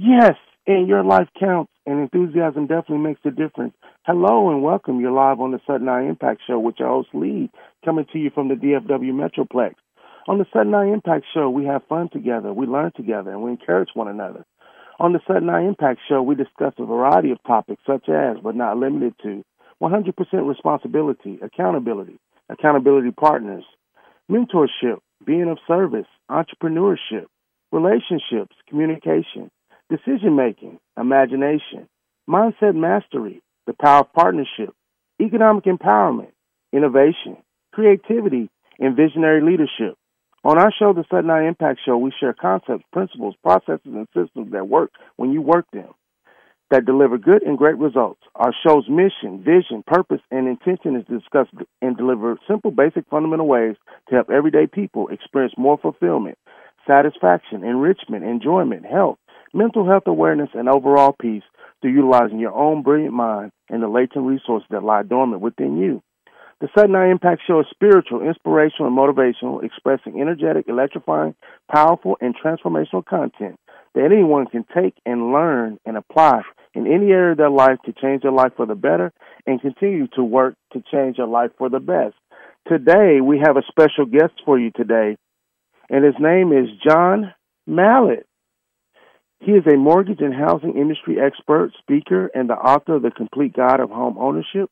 Yes, and your life counts, and enthusiasm definitely makes a difference. Hello and welcome. You're live on the Sudden I Impact Show with your host Lee, coming to you from the DFW Metroplex. On the Sudden I Impact Show, we have fun together, we learn together, and we encourage one another. On the Sudden I Impact Show, we discuss a variety of topics such as, but not limited to, 100% responsibility, accountability, accountability partners, mentorship, being of service, entrepreneurship, relationships, communication, decision making, imagination, mindset mastery, the power of partnership, economic empowerment, innovation, creativity, and visionary leadership. On our show, the Sudden I Impact Show, we share concepts, principles, processes, and systems that work when you work them, that deliver good and great results. Our show's mission, vision, purpose, and intention is to discuss and deliver simple, basic, fundamental ways to help everyday people experience more fulfillment, satisfaction, enrichment, enjoyment, health, mental health awareness, and overall peace through utilizing your own brilliant mind and the latent resources that lie dormant within you. The Sudden I Impact Show is spiritual, inspirational, and motivational, expressing energetic, electrifying, powerful, and transformational content that anyone can take and learn and apply in any area of their life to change their life for the better and continue to work to change their life for the best. Today, we have a special guest for you today, and his name is John Mallett. He is a mortgage and housing industry expert, speaker, and the author of The Complete Guide of Home Ownership.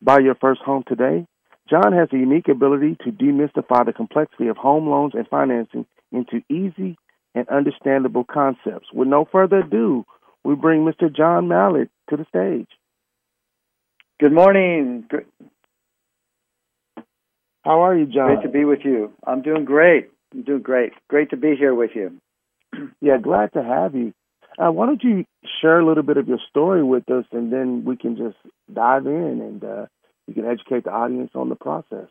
Buy your first home today. John has a unique ability to demystify the complexity of home loans and financing into easy and understandable concepts. With no further ado, we bring Mr. John Mallett to the stage. Good morning. How are you, John? Great to be with you. I'm doing great. I'm doing great. Great to be here with you. yeah, glad to have you. Uh, why don't you share a little bit of your story with us, and then we can just dive in and uh, you can educate the audience on the process.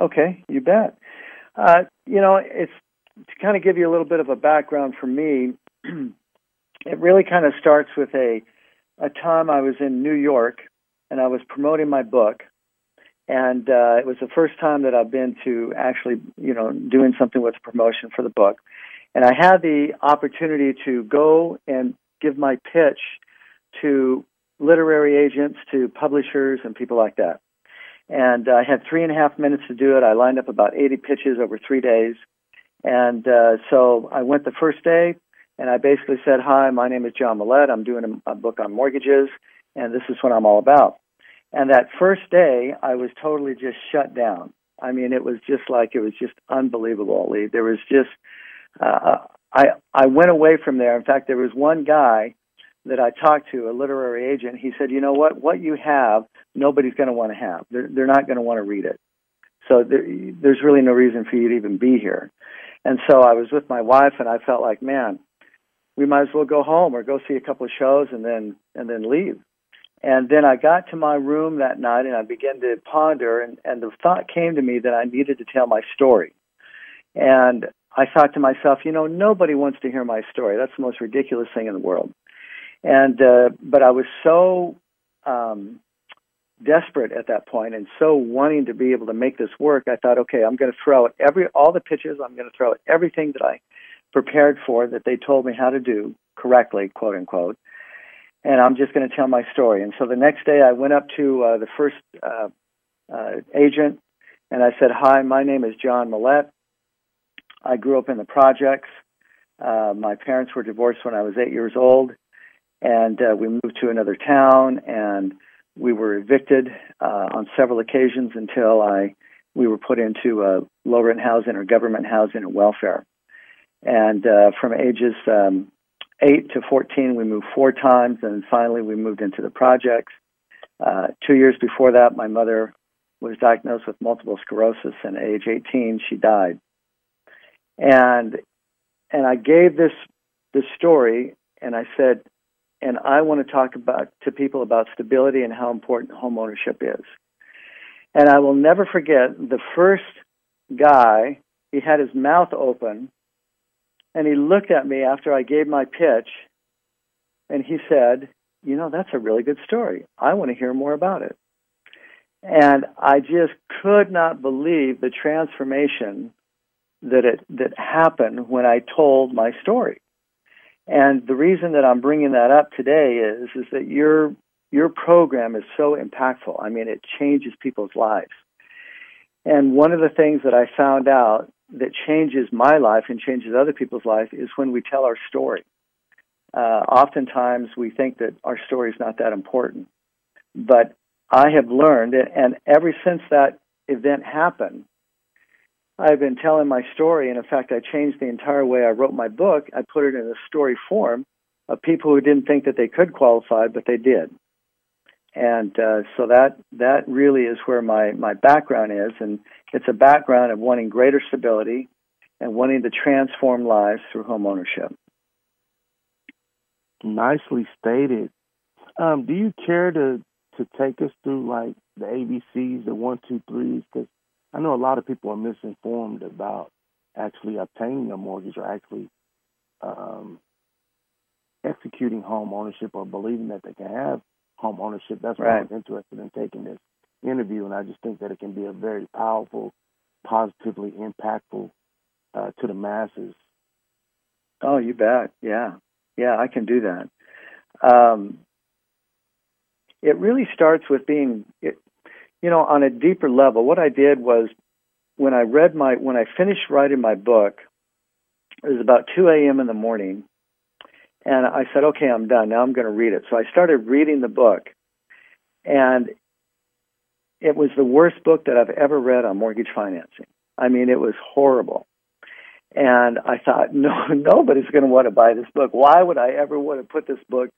Okay, you bet. Uh, you know, it's to kind of give you a little bit of a background for me. it really kind of starts with a a time I was in New York and I was promoting my book, and uh, it was the first time that I've been to actually, you know, doing something with promotion for the book. And I had the opportunity to go and give my pitch to literary agents, to publishers, and people like that. And I had three and a half minutes to do it. I lined up about 80 pitches over three days. And uh, so I went the first day, and I basically said, Hi, my name is John Mallett. I'm doing a, a book on mortgages, and this is what I'm all about. And that first day, I was totally just shut down. I mean, it was just like, it was just unbelievable, There was just uh, I I went away from there. In fact, there was one guy that I talked to, a literary agent. He said, "You know what? What you have, nobody's going to want to have. They're they're not going to want to read it. So there, there's really no reason for you to even be here." And so I was with my wife, and I felt like, man, we might as well go home or go see a couple of shows and then and then leave. And then I got to my room that night and I began to ponder and, and the thought came to me that I needed to tell my story. And I thought to myself, you know, nobody wants to hear my story. That's the most ridiculous thing in the world. And uh, but I was so um, desperate at that point and so wanting to be able to make this work. I thought, okay, I'm going to throw out every all the pitches. I'm going to throw out everything that I prepared for that they told me how to do correctly, quote unquote. And I'm just going to tell my story. And so the next day, I went up to uh, the first uh, uh, agent and I said, "Hi, my name is John Mallett. I grew up in the projects. Uh, my parents were divorced when I was eight years old, and uh, we moved to another town, and we were evicted uh, on several occasions until I we were put into uh, low rent housing or government housing and welfare. And uh, from ages um, eight to fourteen, we moved four times, and finally we moved into the projects. Uh, two years before that, my mother was diagnosed with multiple sclerosis, and at age 18, she died and and I gave this this story, and I said, and I want to talk about to people about stability and how important home ownership is. And I will never forget the first guy. He had his mouth open, and he looked at me after I gave my pitch, and he said, "You know, that's a really good story. I want to hear more about it." And I just could not believe the transformation that it that happened when I told my story. And the reason that I'm bringing that up today is is that your your program is so impactful. I mean, it changes people's lives. And one of the things that I found out that changes my life and changes other people's life is when we tell our story. Uh, oftentimes we think that our story is not that important, but I have learned, and ever since that event happened, I've been telling my story. And in fact, I changed the entire way I wrote my book. I put it in a story form of people who didn't think that they could qualify, but they did. And uh, so that that really is where my my background is, and it's a background of wanting greater stability and wanting to transform lives through home ownership. Nicely stated. Um, do you care to to take us through like the ABCs, the one, two, threes? Because I know a lot of people are misinformed about actually obtaining a mortgage or actually um, executing home ownership or believing that they can have home ownership. That's why right. I was interested in taking this interview, and I just think that it can be a very powerful, positively impactful uh, to the masses. Oh, you bet. Yeah, yeah, I can do that. Um, it really starts with being, it, you know, on a deeper level. What I did was when I read my, when I finished writing my book, it was about 2 a.m. in the morning, and I said, okay, I'm done. Now I'm going to read it. So I started reading the book. And it was the worst book that I've ever read on mortgage financing. I mean, it was horrible. And I thought, no, nobody's going to want to buy this book. Why would I ever want to put this book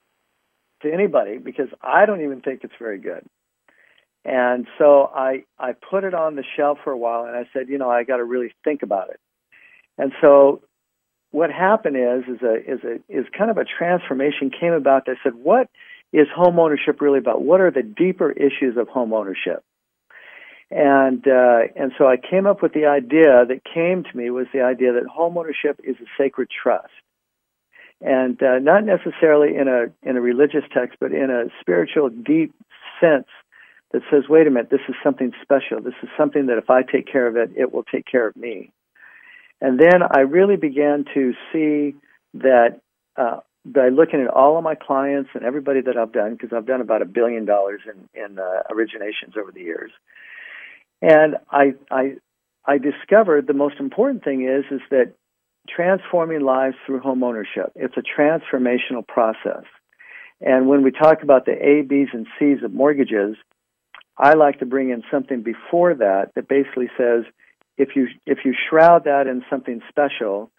to anybody? Because I don't even think it's very good. And so I I put it on the shelf for a while, and I said, you know, I got to really think about it. And so what happened is is a is a is kind of a transformation came about that said what is home ownership really about? What are the deeper issues of home ownership? And uh, and so I came up with the idea that came to me was the idea that home ownership is a sacred trust. And uh, not necessarily in a in a religious text but in a spiritual deep sense that says wait a minute this is something special this is something that if I take care of it it will take care of me and then I really began to see that uh, by looking at all of my clients and everybody that I've done, because I've done about a billion dollars in, in uh, originations over the years, and I, I, I discovered the most important thing is is that transforming lives through home ownership. It's a transformational process. And when we talk about the A, B's, and C's of mortgages, I like to bring in something before that that basically says if you if you shroud that in something special,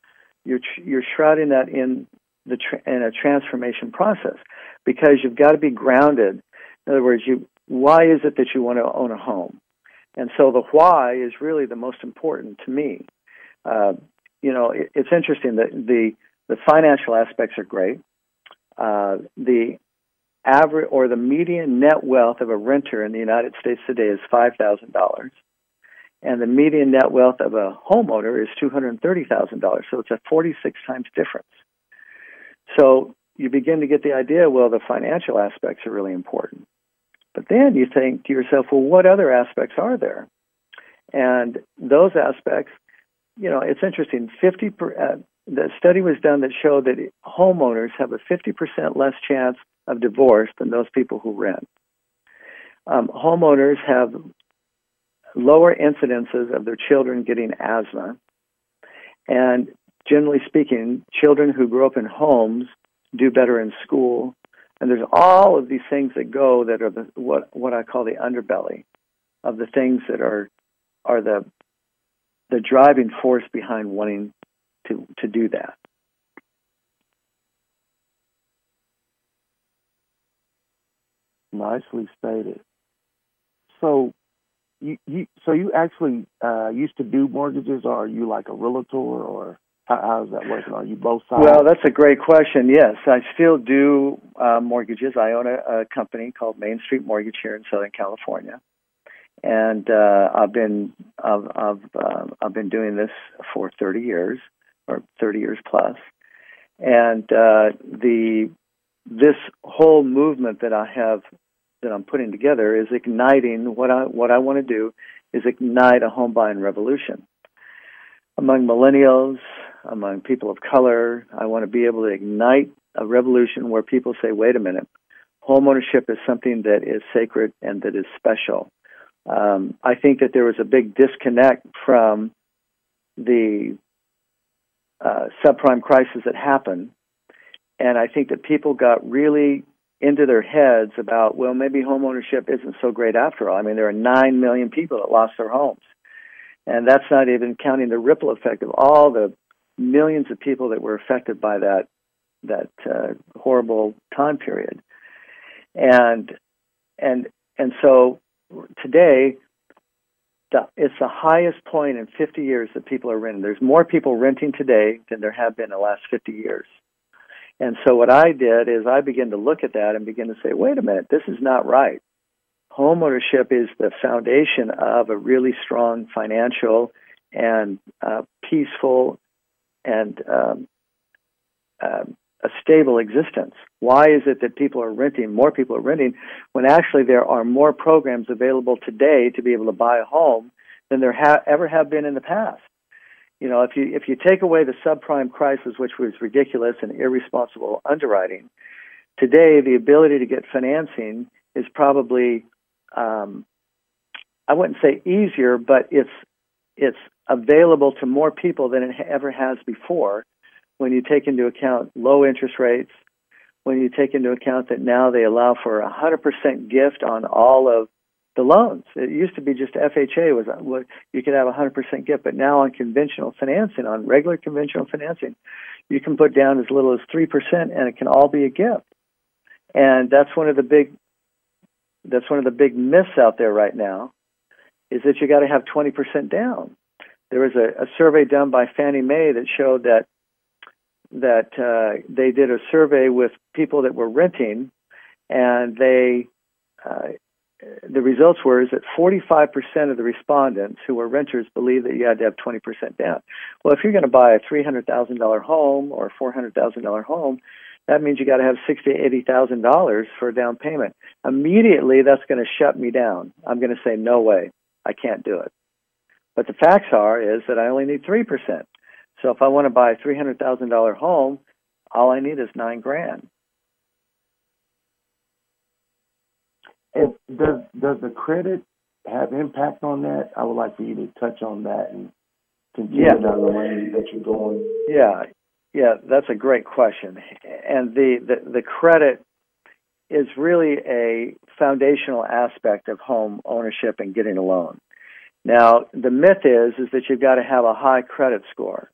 you're you're shrouding that in the in a transformation process because you've got to be grounded. In other words, you why is it that you want to own a home? And so the why is really the most important to me. Uh, you know, it, it's interesting that the the financial aspects are great. Uh, the average or the median net wealth of a renter in the United States today is five thousand dollars and the median net wealth of a homeowner is $230,000. So it's a 46 times difference. So you begin to get the idea well, the financial aspects are really important. But then you think to yourself, well, what other aspects are there? And those aspects, you know, it's interesting. 50 per, uh, the study was done that showed that homeowners have a 50% less chance of divorce than those people who rent. Um, homeowners have lower incidences of their children getting asthma. And generally speaking, children who grow up in homes do better in school. And there's all of these things that go that are the, what what I call the underbelly of the things that are are the the driving force behind wanting to to do that. Nicely stated. So you, you so you actually uh, used to do mortgages, or are you like a realtor, or how, how's that working? Are you both sides? Well, that's a great question. Yes, I still do uh, mortgages. I own a, a company called Main Street Mortgage here in Southern California, and uh, I've been I've I've, uh, I've been doing this for 30 years or 30 years plus, and uh, the this whole movement that I have that I'm putting together is igniting what I what I want to do is ignite a home buying revolution. among millennials, among people of color. I want to be able to ignite a revolution where people say, wait a minute, homeownership is something that is sacred and that is special. Um, I think that there was a big disconnect from the uh, subprime crisis that happened. And I think that people got really into their heads about, well, maybe homeownership isn't so great after all. I mean, there are 9 million people that lost their homes. And that's not even counting the ripple effect of all the millions of people that were affected by that that uh, horrible time period. And and and so today the, it's the highest point in 50 years that people are renting. There's more people renting today than there have been in the last 50 years. And so what I did is I began to look at that and begin to say, wait a minute, this is not right. Homeownership is the foundation of a really strong financial and uh, peaceful and um, uh, a stable existence. Why is it that people are renting, more people are renting, when actually there are more programs available today to be able to buy a home than there ha- ever have been in the past? You know, if you if you take away the subprime crisis, which was ridiculous and irresponsible underwriting, today the ability to get financing is probably um, I wouldn't say easier, but it's it's available to more people than it ever has before when you take into account low interest rates, when you take into account that now they allow for a 100% gift on all of the loans. It used to be just FHA was you could have a 100% gift, but now on conventional financing, on regular conventional financing, you can put down as little as 3% and it can all be a gift. And that's one of the big that's one of the big myths out there right now is that you got to have 20% down. There was a, a survey done by Fannie Mae that showed that that uh, they did a survey with people that were renting, and they uh, the results were is that 45% of the respondents who were renters believed that you had to have 20% down. Well, if you're going to buy a $300,000 home or a $400,000 home, that means you got to have sixty to eighty thousand dollars for a down payment. Immediately, that's going to shut me down. I'm going to say, no way, I can't do it. But the facts are is that I only need three percent. So if I want to buy a three hundred thousand dollar home, all I need is nine grand. And does does the credit have impact on that? I would like for you to touch on that and continue yeah. down the lane that you're going. Yeah, yeah, that's a great question. And the, the, the credit is really a foundational aspect of home ownership and getting a loan. Now, the myth is is that you've got to have a high credit score.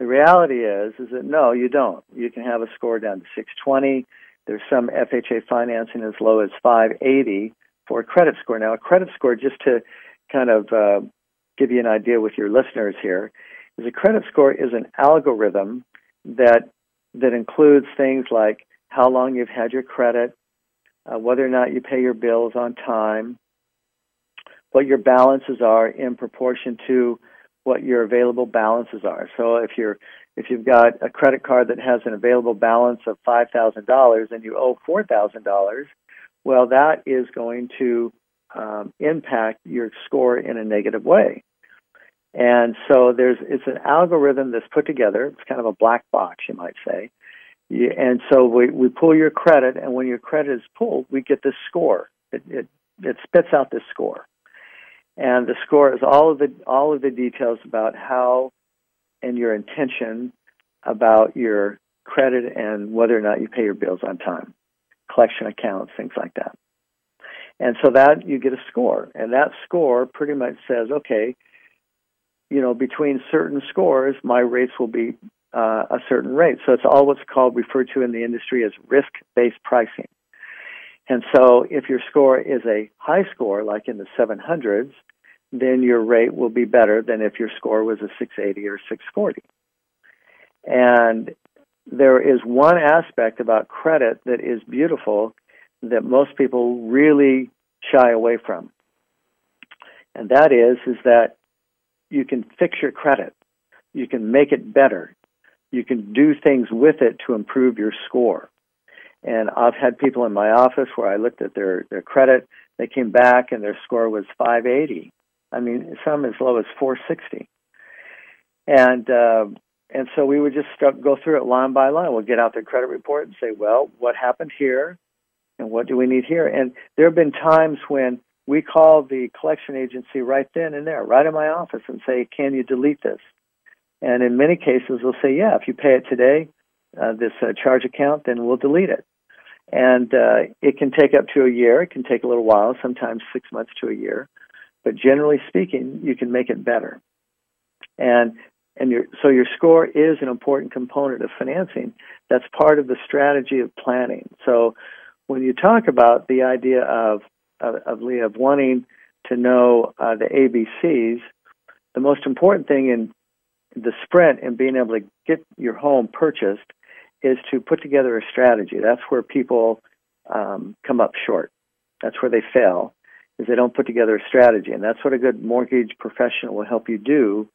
The reality is, is that no, you don't. You can have a score down to 620. There's some FHA financing as low as 580 for a credit score. Now, a credit score, just to kind of uh, give you an idea with your listeners here, is a credit score is an algorithm that that includes things like how long you've had your credit, uh, whether or not you pay your bills on time, what your balances are in proportion to what your available balances are. So if you're if you've got a credit card that has an available balance of five thousand dollars and you owe four thousand dollars, well, that is going to um, impact your score in a negative way. And so there's it's an algorithm that's put together. It's kind of a black box, you might say. and so we, we pull your credit, and when your credit is pulled, we get this score. It, it, it spits out this score and the score is all of the all of the details about how and your intention about your credit and whether or not you pay your bills on time, collection accounts, things like that. And so that you get a score, and that score pretty much says, okay, you know, between certain scores, my rates will be uh, a certain rate. So it's all what's called referred to in the industry as risk-based pricing. And so if your score is a high score, like in the 700s, then your rate will be better than if your score was a 680 or 640. And there is one aspect about credit that is beautiful that most people really shy away from. And that is is that you can fix your credit. You can make it better. You can do things with it to improve your score. And I've had people in my office where I looked at their, their credit, they came back and their score was 580. I mean, some as low as 460. and uh, and so we would just start, go through it line by line. We'll get out their credit report and say, well, what happened here, and what do we need here? And there have been times when we call the collection agency right then and there, right in my office, and say, can you delete this? And in many cases, they'll say, yeah, if you pay it today, uh, this uh, charge account, then we'll delete it. And uh, it can take up to a year. It can take a little while, sometimes six months to a year. But generally speaking, you can make it better. And and your, so your score is an important component of financing. That's part of the strategy of planning. So when you talk about the idea of of, of, of wanting to know uh, the ABCs, the most important thing in the sprint and being able to get your home purchased is to put together a strategy. That's where people um, come up short. That's where they fail, is they don't put together a strategy. And that's what a good mortgage professional will help you do,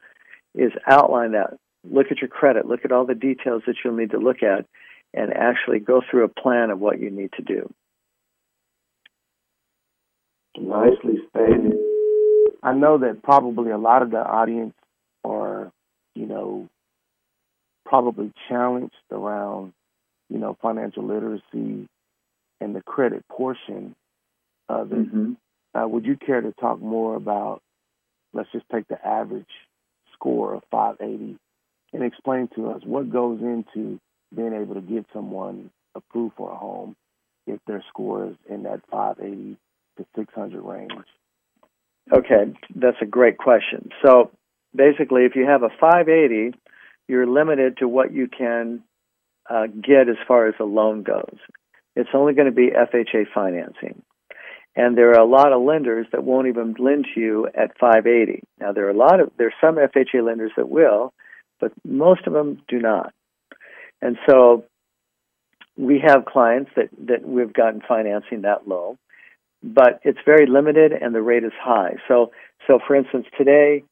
is outline that. Look at your credit. Look at all the details that you'll need to look at, and actually go through a plan of what you need to do. Nicely stated. I know that probably a lot of the audience are, you know, probably challenged around, you know, financial literacy and the credit portion of it. Mm-hmm. Uh, would you care to talk more about, let's just take the average score of 580 and explain to us what goes into being able to get someone approved for a home if their score is in that 580 to 600 range? Okay, that's a great question. So basically, if you have a 580, you're limited to what you can uh, get as far as a loan goes. It's only going to be FHA financing. And there are a lot of lenders that won't even lend to you at 580. Now there are a lot of there's some FHA lenders that will, but most of them do not. And so we have clients that that we've gotten financing that low, but it's very limited and the rate is high. So so for instance today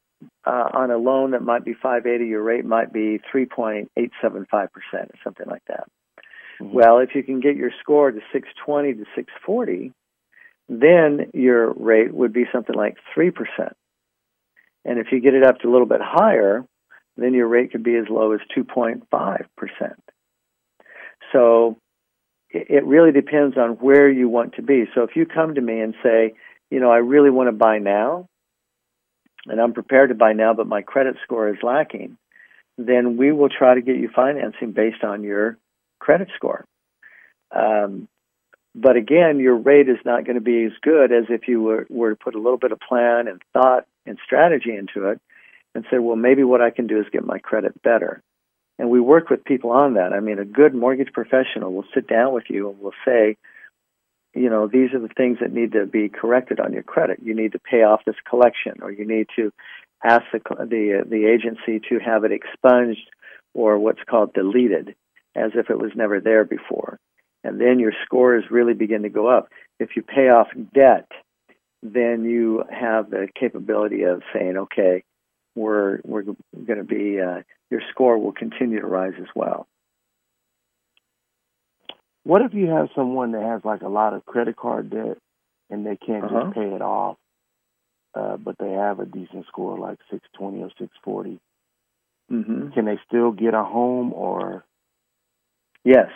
uh, on a loan that might be 580, your rate might be 3.875% or something like that. Mm-hmm. Well, if you can get your score to 620 to 640, then your rate would be something like 3%. And if you get it up to a little bit higher, then your rate could be as low as 2.5%. So it really depends on where you want to be. So if you come to me and say, you know, I really want to buy now, and I'm prepared to buy now, but my credit score is lacking, then we will try to get you financing based on your credit score. Um, but again, your rate is not going to be as good as if you were, were to put a little bit of plan and thought and strategy into it and say, well, maybe what I can do is get my credit better. And we work with people on that. I mean, a good mortgage professional will sit down with you and will say, you know, these are the things that need to be corrected on your credit. You need to pay off this collection, or you need to ask the the, the agency to have it expunged or what's called deleted, as if it was never there before. And then your scores really begin to go up. If you pay off debt, then you have the capability of saying, okay, we're we're going to be uh, your score will continue to rise as well. What if you have someone that has like a lot of credit card debt and they can't uh-huh. just pay it off, uh, but they have a decent score like 620 or 640? Mm-hmm. Can they still get a home or? Yes,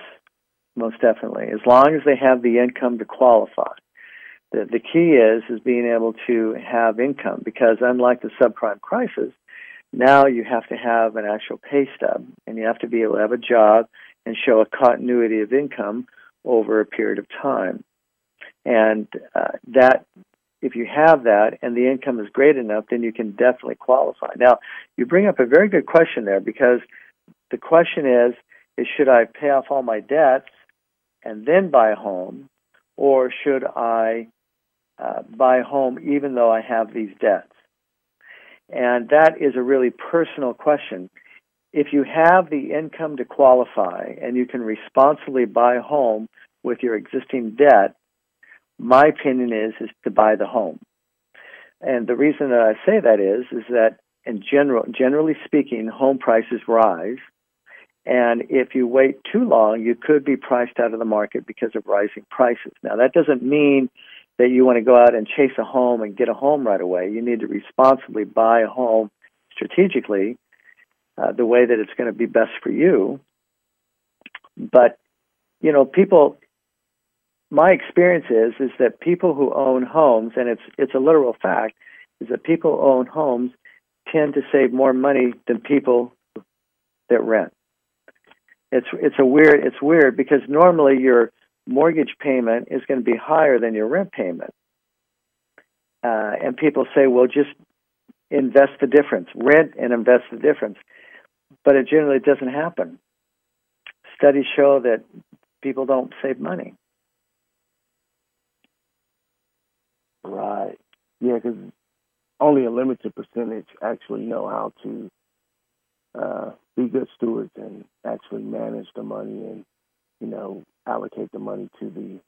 most definitely. As long as they have the income to qualify. The, the key is is being able to have income because unlike the subprime crisis, now you have to have an actual pay stub and you have to be able to have a job and show a continuity of income over a period of time. And uh, that, if you have that and the income is great enough, then you can definitely qualify. Now, you bring up a very good question there because the question is, is should I pay off all my debts and then buy a home, or should I uh, buy a home even though I have these debts? And that is a really personal question if you have the income to qualify and you can responsibly buy a home with your existing debt, my opinion is is to buy the home. And the reason that I say that is is that in general generally speaking, home prices rise. And if you wait too long, you could be priced out of the market because of rising prices. Now that doesn't mean that you want to go out and chase a home and get a home right away. You need to responsibly buy a home strategically uh, the way that it's going to be best for you. But you know, people. My experience is is that people who own homes, and it's it's a literal fact, is that people who own homes tend to save more money than people that rent. It's it's a weird it's weird because normally your mortgage payment is going to be higher than your rent payment. Uh, and people say, well, just invest the difference, rent and invest the difference. But it generally doesn't happen. Studies show that people don't save money. Right. Yeah, because only a limited percentage actually know how to uh, be good stewards and actually manage the money and you know allocate the money to the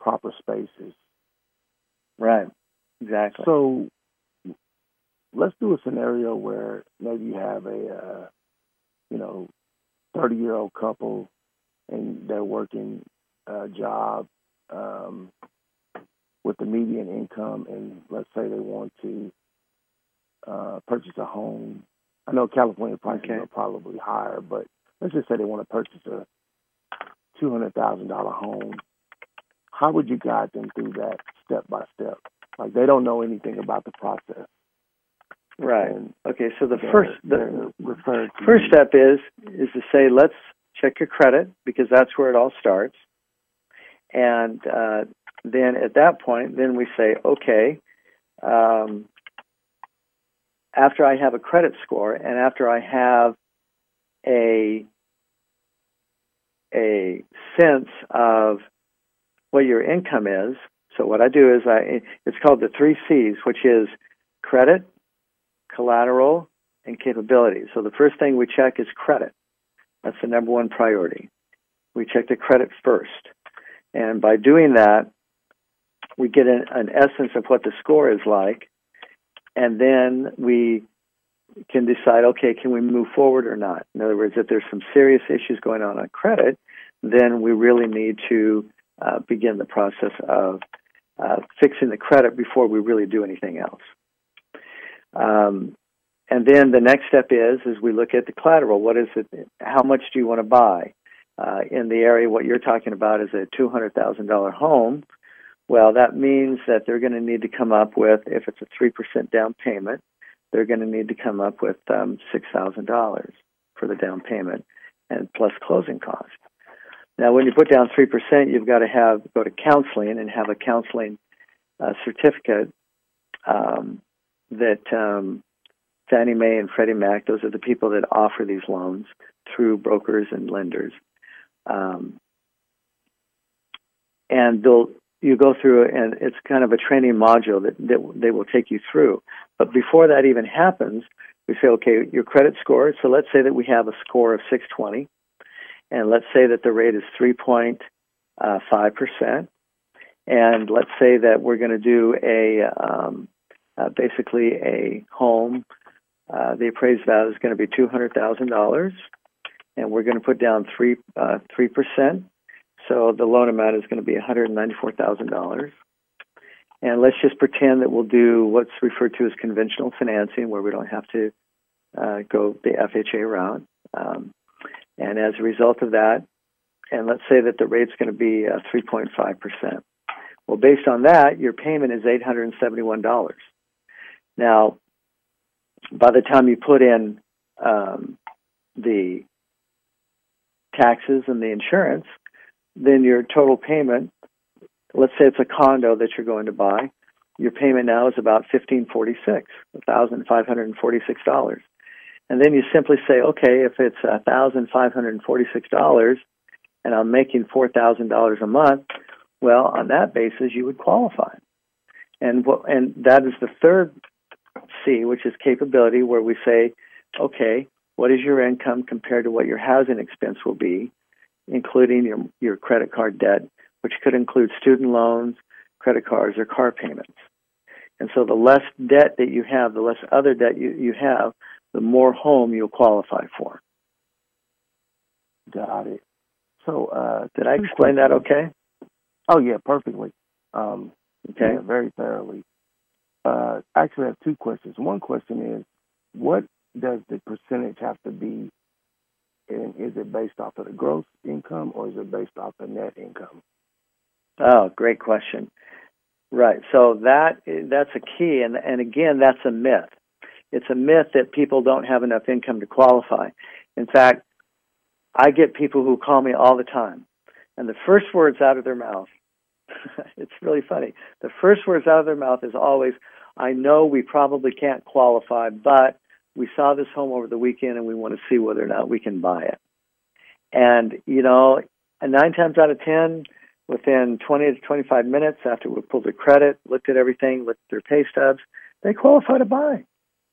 proper spaces. Right. Exactly. So let's do a scenario where maybe you have a uh, you know 30 year old couple and they're working a job um, with the median income and let's say they want to uh, purchase a home I know California prices okay. are probably higher, but let's just say they want to purchase a two hundred thousand dollar home. How would you guide them through that step by step? Like they don't know anything about the process. Right. And okay. So the first the first step is is to say let's check your credit because that's where it all starts, and uh, then at that point, then we say okay. Um, after I have a credit score and after I have a a sense of what your income is. So what I do is I it's called the three C's, which is credit, collateral, and capability. So the first thing we check is credit. That's the number one priority. We check the credit first. And by doing that, we get an, an essence of what the score is like and then we can decide, okay, can we move forward or not? In other words, if there's some serious issues going on on credit, then we really need to uh, begin the process of uh, fixing the credit before we really do anything else. Um, and then the next step is is we look at the collateral. What is it? How much do you want to buy? Uh, in the area, what you're talking about is a two hundred thousand dollar home. Well, that means that they're going to need to come up with, if it's a 3% down payment, they're going to need to come up with um, $6,000 for the down payment and plus closing costs. Now, when you put down 3%, you've got to have go to counseling and have a counseling uh, certificate um, that um, Fannie Mae and Freddie Mac, those are the people that offer these loans through brokers and lenders. Um, and they'll you go through and it's kind of a training module that, that they will take you through. But before that even happens, we say, okay, your credit score. So let's say that we have a score of 620, and let's say that the rate is 3.5%. Uh, and let's say that we're going to do a um, uh, basically a home. Uh, the appraised value is going to be two hundred thousand dollars, and we're going to put down three uh, three percent so the loan amount is going to be $194,000. And let's just pretend that we'll do what's referred to as conventional financing, where we don't have to uh, go the FHA route. Um, and as a result of that, and let's say that the rate's going to be uh, 3.5%. Well, based on that, your payment is $871. Now, by the time you put in um, the taxes and the insurance, then your total payment, let's say it's a condo that you're going to buy, your payment now is about fifteen forty six, thousand five hundred and forty six dollars. And then you simply say, okay, if it's a thousand five hundred and forty six dollars, and I'm making four thousand dollars a month, well, on that basis, you would qualify. And what, and that is the third C, which is capability, where we say, okay, what is your income compared to what your housing expense will be? Including your, your credit card debt, which could include student loans, credit cards, or car payments. And so the less debt that you have, the less other debt you, you have, the more home you'll qualify for. Got it. So, uh, did I explain that okay? Oh, yeah, perfectly. Um, okay. Yeah, very thoroughly. Uh, actually, I have two questions. One question is what does the percentage have to be? And is it based off of the gross income or is it based off the net income? Oh, great question. Right. So that that's a key, and and again, that's a myth. It's a myth that people don't have enough income to qualify. In fact, I get people who call me all the time, and the first words out of their mouth, it's really funny. The first words out of their mouth is always, I know we probably can't qualify, but we saw this home over the weekend and we want to see whether or not we can buy it. And, you know, nine times out of 10, within 20 to 25 minutes after we pulled their credit, looked at everything, looked at their pay stubs, they qualify to buy.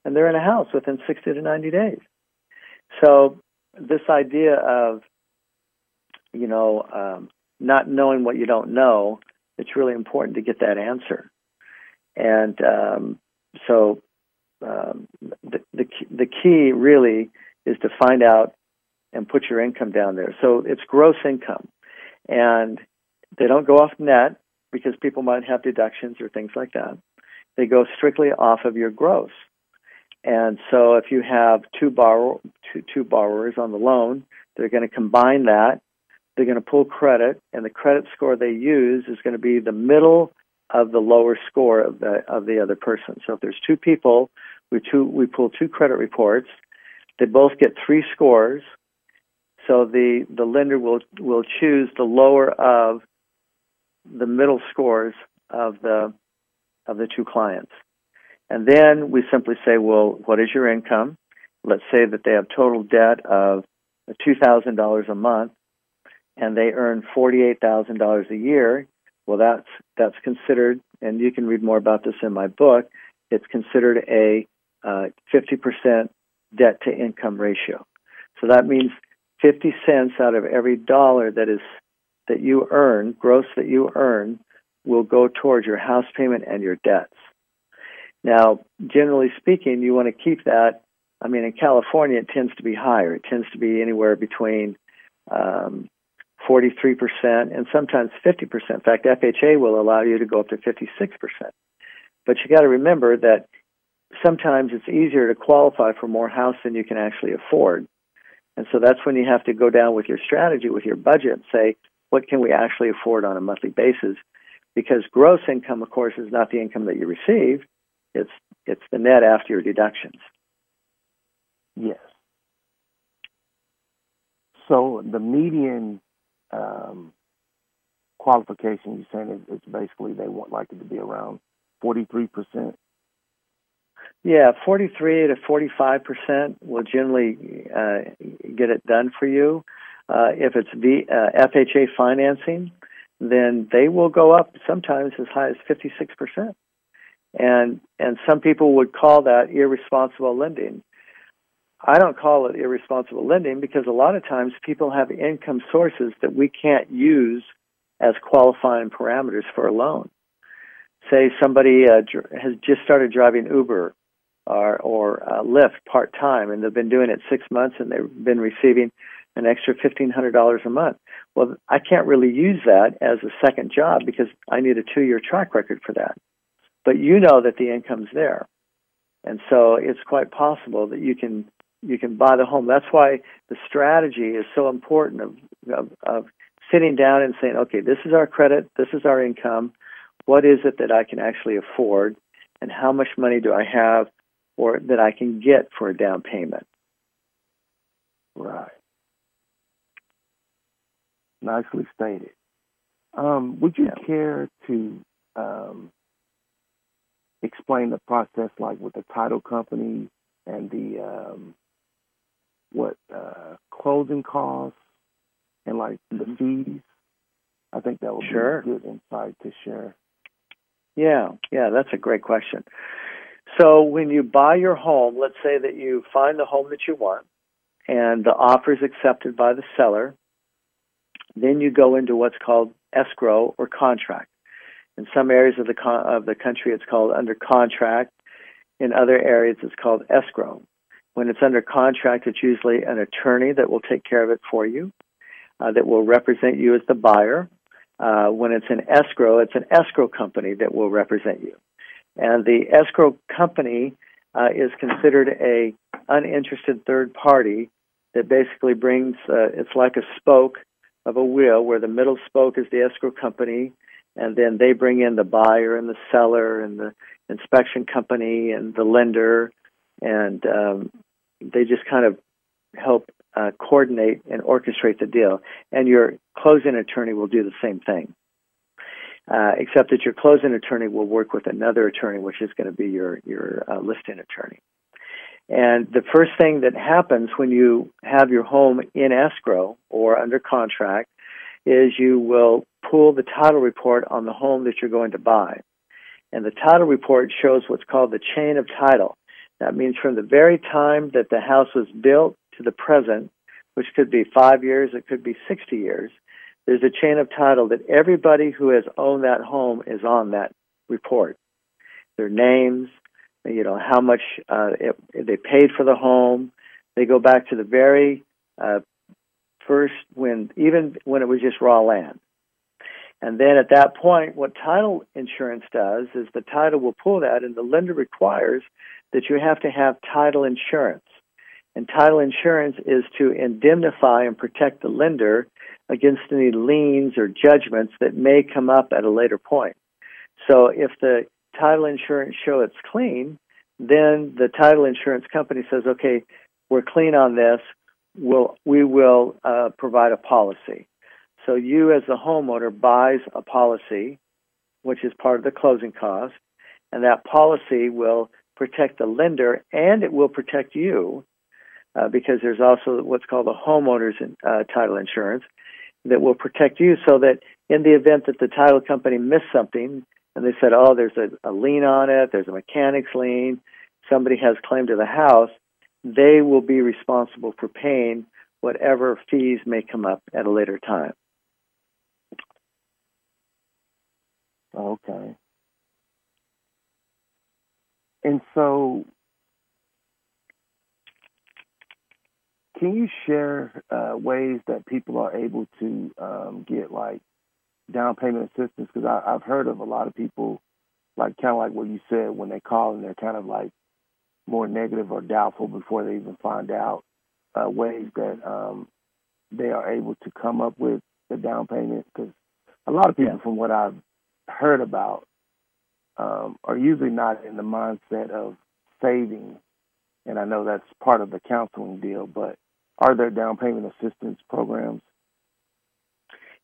And they're in a house within 60 to 90 days. So, this idea of, you know, um, not knowing what you don't know, it's really important to get that answer. And um, so um, the, the, the key really is to find out and put your income down there. So it's gross income. And they don't go off net because people might have deductions or things like that. They go strictly off of your gross. And so if you have two borrow two, two borrowers on the loan, they're going to combine that they're going to pull credit, and the credit score they use is going to be the middle of the lower score of the of the other person. So if there's two people, we two we pull two credit reports. They both get three scores. So the the lender will will choose the lower of the middle scores of the of the two clients. And then we simply say, well, what is your income? Let's say that they have total debt of $2,000 a month and they earn $48,000 a year, well, that's that's considered, and you can read more about this in my book. It's considered a uh, 50% debt to income ratio. So that means 50 cents out of every dollar that is that you earn, gross that you earn, will go towards your house payment and your debts. Now, generally speaking, you want to keep that. I mean, in California, it tends to be higher. It tends to be anywhere between um, 43% and sometimes 50%. In fact, FHA will allow you to go up to 56%. But you got to remember that sometimes it's easier to qualify for more house than you can actually afford. And so that's when you have to go down with your strategy, with your budget, and say, what can we actually afford on a monthly basis? Because gross income, of course, is not the income that you receive. It's it's the net after your deductions. Yes. So the median um, qualification, you're saying it's basically they want like it to be around 43%? Yeah, 43 to 45% will generally uh, get it done for you. Uh, if it's v, uh, FHA financing, then they will go up sometimes as high as 56%. And and some people would call that irresponsible lending. I don't call it irresponsible lending because a lot of times people have income sources that we can't use as qualifying parameters for a loan. Say somebody uh, has just started driving Uber or, or uh, Lyft part time and they've been doing it six months and they've been receiving an extra $1,500 a month. Well, I can't really use that as a second job because I need a two year track record for that. But you know that the income's there. And so it's quite possible that you can you can buy the home. That's why the strategy is so important of, of, of sitting down and saying, okay, this is our credit, this is our income. What is it that I can actually afford, and how much money do I have, or that I can get for a down payment? Right. Nicely stated. Um, would you yeah. care to um, explain the process, like with the title company and the um, what uh, closing costs and like the mm-hmm. fees. I think that would sure. be a good insight to share. Yeah, yeah, that's a great question. So when you buy your home, let's say that you find the home that you want and the offer is accepted by the seller, then you go into what's called escrow or contract. In some areas of the con- of the country, it's called under contract. In other areas, it's called escrow. When it's under contract, it's usually an attorney that will take care of it for you, uh, that will represent you as the buyer. Uh, when it's an escrow, it's an escrow company that will represent you. And the escrow company uh, is considered a uninterested third party that basically brings uh, it's like a spoke of a wheel where the middle spoke is the escrow company and then they bring in the buyer and the seller and the inspection company and the lender and um, they just kind of help uh, coordinate and orchestrate the deal and your closing attorney will do the same thing uh, except that your closing attorney will work with another attorney which is going to be your your uh, listing attorney and the first thing that happens when you have your home in escrow or under contract is you will pull the title report on the home that you're going to buy. And the title report shows what's called the chain of title. That means from the very time that the house was built to the present, which could be five years, it could be 60 years, there's a chain of title that everybody who has owned that home is on that report. Their names, you know how much uh, it, they paid for the home. They go back to the very uh, first when even when it was just raw land. And then at that point, what title insurance does is the title will pull that, and the lender requires that you have to have title insurance. And title insurance is to indemnify and protect the lender against any liens or judgments that may come up at a later point. So if the title insurance show it's clean, then the title insurance company says, okay, we're clean on this. We'll, we will uh, provide a policy. So you, as the homeowner, buys a policy, which is part of the closing cost, and that policy will protect the lender and it will protect you uh, because there's also what's called the homeowner's uh, title insurance that will protect you so that in the event that the title company missed something, and they said, oh, there's a, a lien on it, there's a mechanic's lien, somebody has claim to the house, they will be responsible for paying whatever fees may come up at a later time. Okay. And so, can you share uh, ways that people are able to um, get like down payment assistance because I've heard of a lot of people, like kind of like what you said, when they call and they're kind of like more negative or doubtful before they even find out uh, ways that um, they are able to come up with the down payment. Because a lot of people, yeah. from what I've heard about, um, are usually not in the mindset of saving. And I know that's part of the counseling deal, but are there down payment assistance programs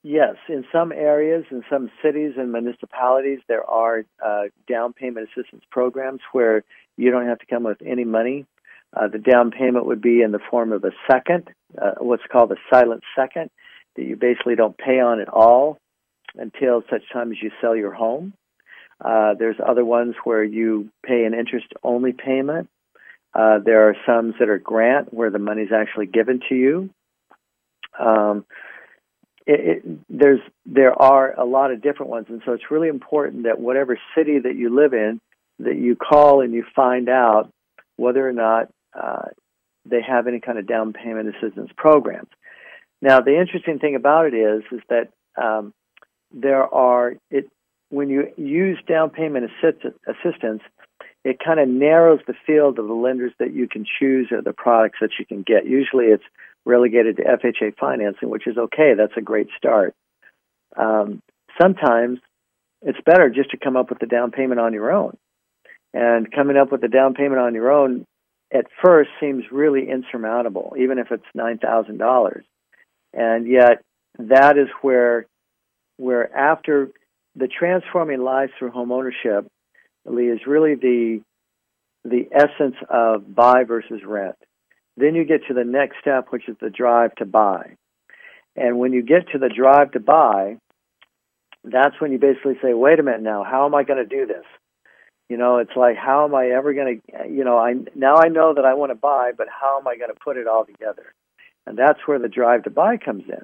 Yes, in some areas, in some cities and municipalities, there are uh, down payment assistance programs where you don't have to come with any money. Uh, the down payment would be in the form of a second, uh, what's called a silent second, that you basically don't pay on at all until such time as you sell your home. Uh, there's other ones where you pay an interest only payment. Uh, there are some that are grant where the money is actually given to you. Um, it, it, there's there are a lot of different ones, and so it's really important that whatever city that you live in, that you call and you find out whether or not uh, they have any kind of down payment assistance programs. Now, the interesting thing about it is is that um, there are it when you use down payment assist- assistance, it kind of narrows the field of the lenders that you can choose or the products that you can get. Usually, it's relegated to FHA financing, which is okay. That's a great start. Um, sometimes it's better just to come up with the down payment on your own. And coming up with the down payment on your own at first seems really insurmountable, even if it's nine thousand dollars. And yet, that is where, where after the transforming lives through home ownership, Lee, is really the the essence of buy versus rent. Then you get to the next step, which is the drive to buy. And when you get to the drive to buy, that's when you basically say, wait a minute now, how am I going to do this? You know, it's like, how am I ever going to, you know, I now I know that I want to buy, but how am I going to put it all together? And that's where the drive to buy comes in.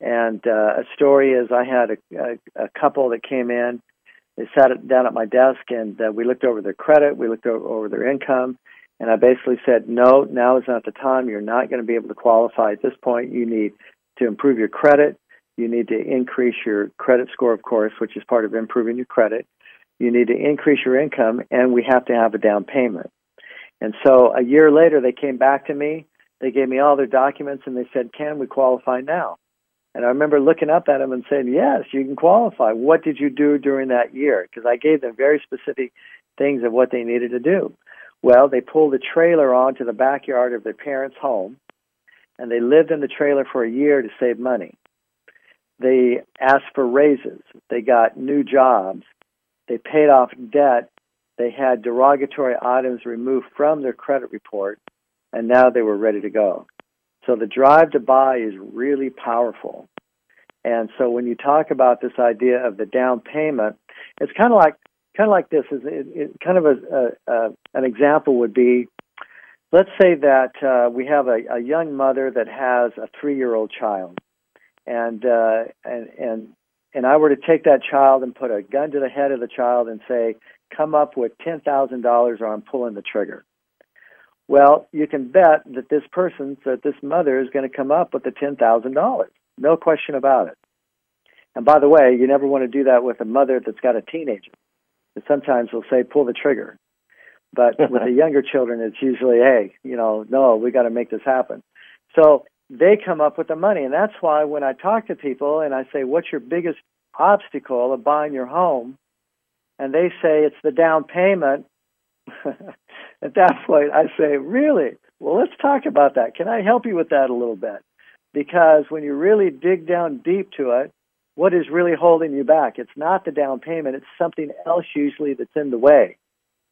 And uh, a story is I had a, a, a couple that came in, they sat down at my desk, and uh, we looked over their credit, we looked over, over their income, and I basically said, no, now is not the time. You're not going to be able to qualify at this point. You need to improve your credit. You need to increase your credit score, of course, which is part of improving your credit. You need to increase your income, and we have to have a down payment. And so a year later, they came back to me. They gave me all their documents and they said, Can we qualify now? And I remember looking up at them and saying, Yes, you can qualify. What did you do during that year? Because I gave them very specific things of what they needed to do. Well, they pulled a trailer onto the backyard of their parents' home and they lived in the trailer for a year to save money. They asked for raises. They got new jobs. They paid off debt. They had derogatory items removed from their credit report, and now they were ready to go. So the drive to buy is really powerful. And so when you talk about this idea of the down payment, it's kind of like kind of like this. Is it, it, kind of a, a, a, an example would be, let's say that uh, we have a, a young mother that has a three year old child, and uh, and and and I were to take that child and put a gun to the head of the child and say, "Come up with ten thousand dollars, or I'm pulling the trigger." Well, you can bet that this person, that this mother, is going to come up with the ten thousand dollars. No question about it. And by the way, you never want to do that with a mother that's got a teenager. Sometimes they'll say, "Pull the trigger," but with the younger children, it's usually, "Hey, you know, no, we got to make this happen." So they come up with the money. And that's why when I talk to people and I say, What's your biggest obstacle of buying your home? And they say it's the down payment. At that point, I say, Really? Well, let's talk about that. Can I help you with that a little bit? Because when you really dig down deep to it, what is really holding you back? It's not the down payment, it's something else usually that's in the way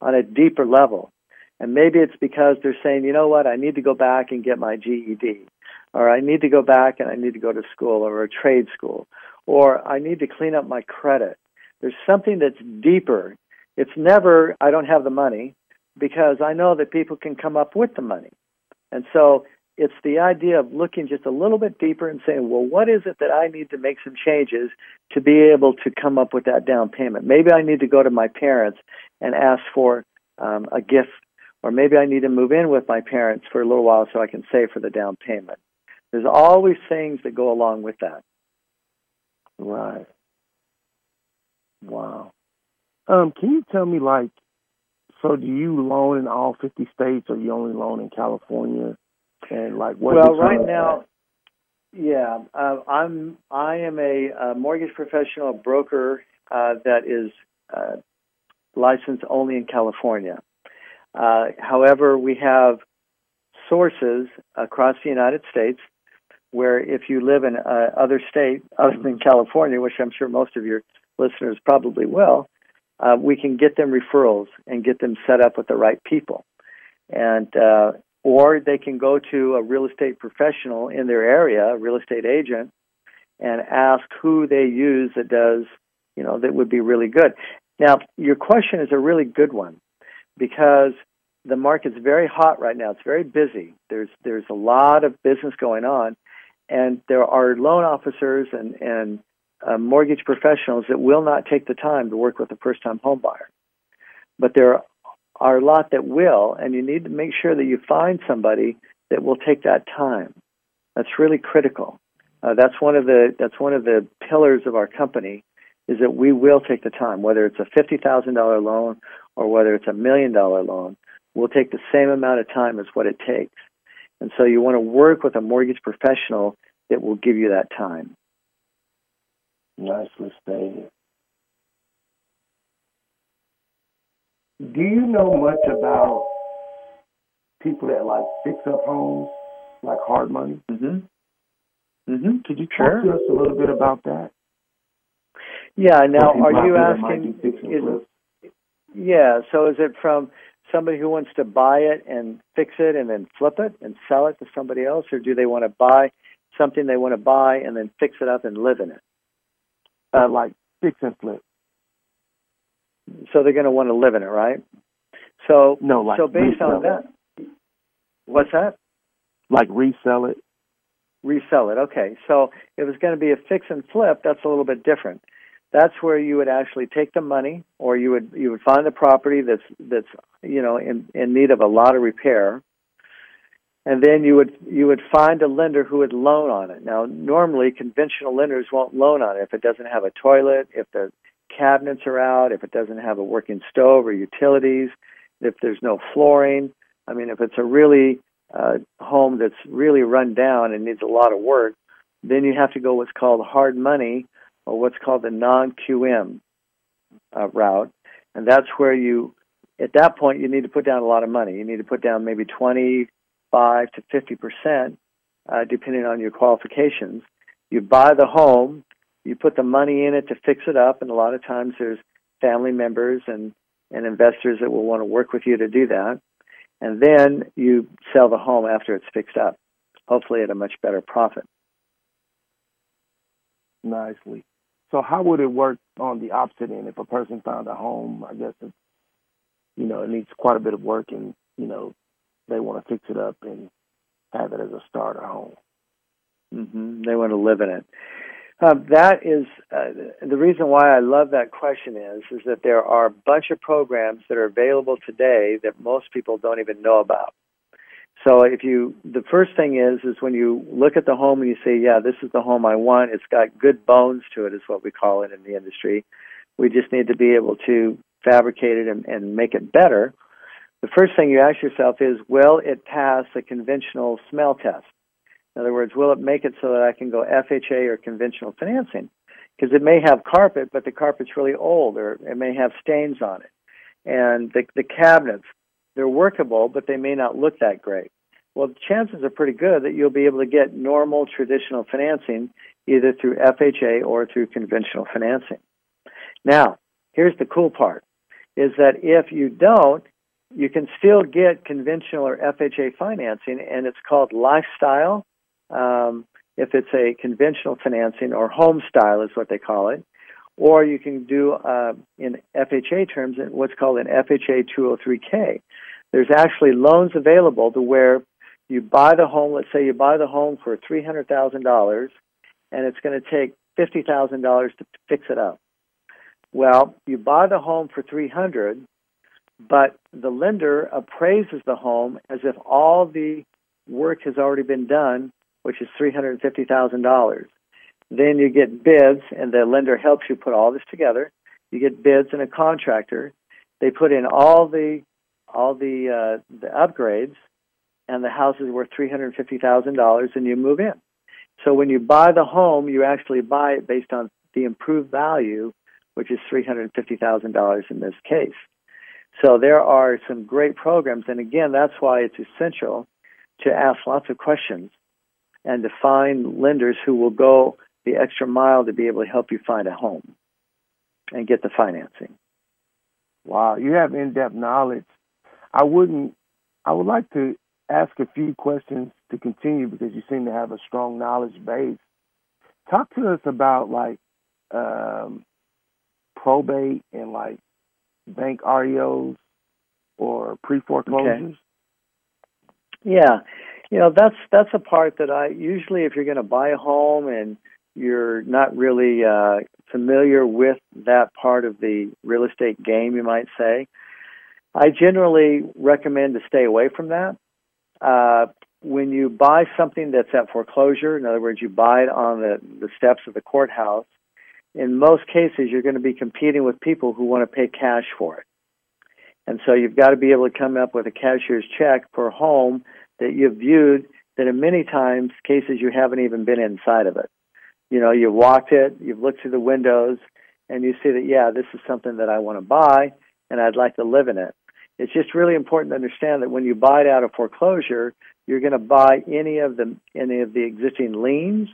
on a deeper level. And maybe it's because they're saying, you know what, I need to go back and get my GED or I need to go back and I need to go to school or a trade school, or I need to clean up my credit. There's something that's deeper. It's never, I don't have the money, because I know that people can come up with the money. And so it's the idea of looking just a little bit deeper and saying, well, what is it that I need to make some changes to be able to come up with that down payment? Maybe I need to go to my parents and ask for um, a gift, or maybe I need to move in with my parents for a little while so I can save for the down payment. There's always things that go along with that. Right. Wow. Um, can you tell me, like, so do you loan in all 50 states, or you only loan in California? And like, what? Well, right now, yeah, uh, I'm. I am a, a mortgage professional broker uh, that is uh, licensed only in California. Uh, however, we have sources across the United States where if you live in uh, other state other than California, which I'm sure most of your listeners probably will, uh, we can get them referrals and get them set up with the right people, and uh, or they can go to a real estate professional in their area, a real estate agent, and ask who they use that does, you know, that would be really good. Now, your question is a really good one because the market's very hot right now. It's very busy. There's there's a lot of business going on, and there are loan officers and, and uh, mortgage professionals that will not take the time to work with a first time home buyer. But there are a lot that will, and you need to make sure that you find somebody that will take that time. That's really critical. Uh, that's one of the that's one of the pillars of our company is that we will take the time, whether it's a fifty thousand dollar loan or whether it's a million dollar loan. We'll take the same amount of time as what it takes. And so you want to work with a mortgage professional that will give you that time. Nicely stated. Do you know much about people that like fix up homes, like hard money? Mm-hmm. Mm-hmm. Could you talk sure. to us a little bit about that? Yeah. Now, are you asking? Is, yeah. So, is it from somebody who wants to buy it and fix it and then flip it and sell it to somebody else, or do they want to buy something they want to buy and then fix it up and live in it? Uh, like fix and flip. So they're going to want to live in it, right? So no, like so based on that, what's that? Like resell it. Resell it. Okay. So if it's going to be a fix and flip, that's a little bit different that's where you would actually take the money or you would you would find the property that's that's you know in in need of a lot of repair and then you would you would find a lender who would loan on it now normally conventional lenders won't loan on it if it doesn't have a toilet if the cabinets are out if it doesn't have a working stove or utilities if there's no flooring I mean, if it's a really uh, home that's really run down and needs a lot of work, then you have to go what's called hard money or what's called the non QM uh, route. And that's where you, at that point, you need to put down a lot of money. You need to put down maybe 25 to 50 percent, uh, depending on your qualifications. You buy the home, you put the money in it to fix it up, and a lot of times there's family members and, and investors that will want to work with you to do that. And then you sell the home after it's fixed up, hopefully at a much better profit. Nicely. So how would it work on the opposite end if a person found a home? I guess it's you know it needs quite a bit of work, and you know they want to fix it up and have it as a starter home. Mm-hmm. They want to live in it. Uh, that is uh, the reason why I love that question is is that there are a bunch of programs that are available today that most people don't even know about. So if you the first thing is is when you look at the home and you say, yeah, this is the home I want. It's got good bones to it, is what we call it in the industry. We just need to be able to fabricate it and, and make it better. The first thing you ask yourself is, will it pass a conventional smell test? In other words, will it make it so that I can go FHA or conventional financing? Because it may have carpet, but the carpet's really old, or it may have stains on it. And the, the cabinets, they're workable, but they may not look that great. Well, the chances are pretty good that you'll be able to get normal traditional financing either through FHA or through conventional financing. Now, here's the cool part is that if you don't, you can still get conventional or FHA financing, and it's called lifestyle um, if it's a conventional financing or home style is what they call it, or you can do uh, in FHA terms what's called an FHA 203K. There's actually loans available to where you buy the home. Let's say you buy the home for three hundred thousand dollars, and it's going to take fifty thousand dollars to fix it up. Well, you buy the home for three hundred, but the lender appraises the home as if all the work has already been done which is $350,000. Then you get bids, and the lender helps you put all this together. You get bids and a contractor. They put in all the all the uh, the upgrades, and the house is worth three hundred fifty thousand dollars, and you move in. So when you buy the home, you actually buy it based on the improved value, which is three hundred fifty thousand dollars in this case. So there are some great programs, and again, that's why it's essential to ask lots of questions and to find lenders who will go the extra mile to be able to help you find a home and get the financing. Wow, you have in-depth knowledge. I wouldn't. I would like to ask a few questions to continue because you seem to have a strong knowledge base. Talk to us about like um, probate and like bank REOs or pre foreclosures. Okay. Yeah, you know that's that's a part that I usually if you're going to buy a home and you're not really uh, familiar with that part of the real estate game, you might say, I generally recommend to stay away from that. Uh, when you buy something that's at foreclosure, in other words, you buy it on the, the steps of the courthouse, in most cases, you're going to be competing with people who want to pay cash for it. And so you've got to be able to come up with a cashier's check for a home that you've viewed that in many times cases you haven't even been inside of it. You know, you've walked it, you've looked through the windows, and you see that, yeah, this is something that I want to buy and I'd like to live in it. It's just really important to understand that when you buy it out of foreclosure, you're going to buy any of the any of the existing liens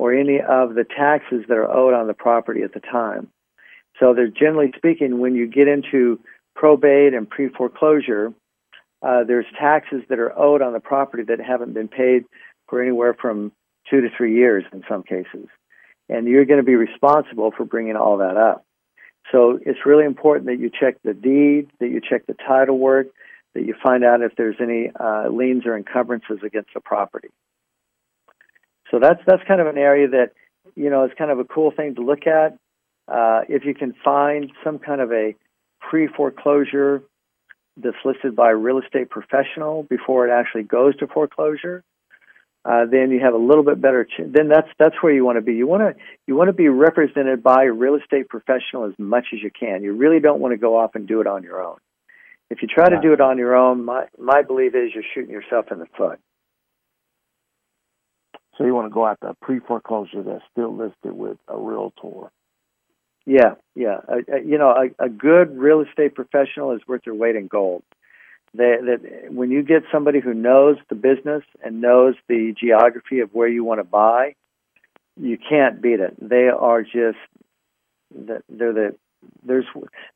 or any of the taxes that are owed on the property at the time. So, there's generally speaking, when you get into probate and pre foreclosure, uh, there's taxes that are owed on the property that haven't been paid for anywhere from two to three years in some cases. And you're going to be responsible for bringing all that up. So it's really important that you check the deed, that you check the title work, that you find out if there's any uh, liens or encumbrances against the property. So that's that's kind of an area that you know is kind of a cool thing to look at. Uh, if you can find some kind of a pre foreclosure that's listed by a real estate professional before it actually goes to foreclosure, uh, then you have a little bit better. Ch- then that's that's where you want to be. You want to you want to be represented by a real estate professional as much as you can. You really don't want to go off and do it on your own. If you try to do it on your own, my my belief is you're shooting yourself in the foot. So you want to go after a pre foreclosure that's still listed with a realtor. Yeah, yeah. Uh, you know, a, a good real estate professional is worth their weight in gold. They, that when you get somebody who knows the business and knows the geography of where you want to buy, you can't beat it. They are just they're the there's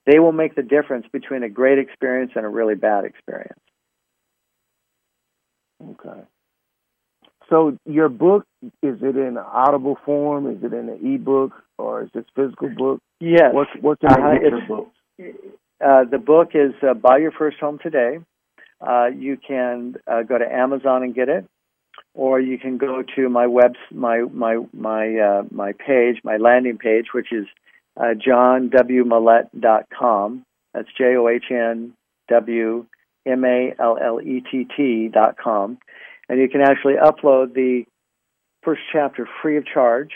they will make the difference between a great experience and a really bad experience. Okay. So your book is it in audible form? Is it in an ebook or is this physical book? Yes. What's what's in uh, your book? Uh, the book is uh, Buy Your First Home Today. Uh, you can uh, go to Amazon and get it, or you can go to my web my my my uh, my page, my landing page, which is uh, johnwmallett.com. That's J O H N W M A L L E T T dot com, and you can actually upload the first chapter free of charge.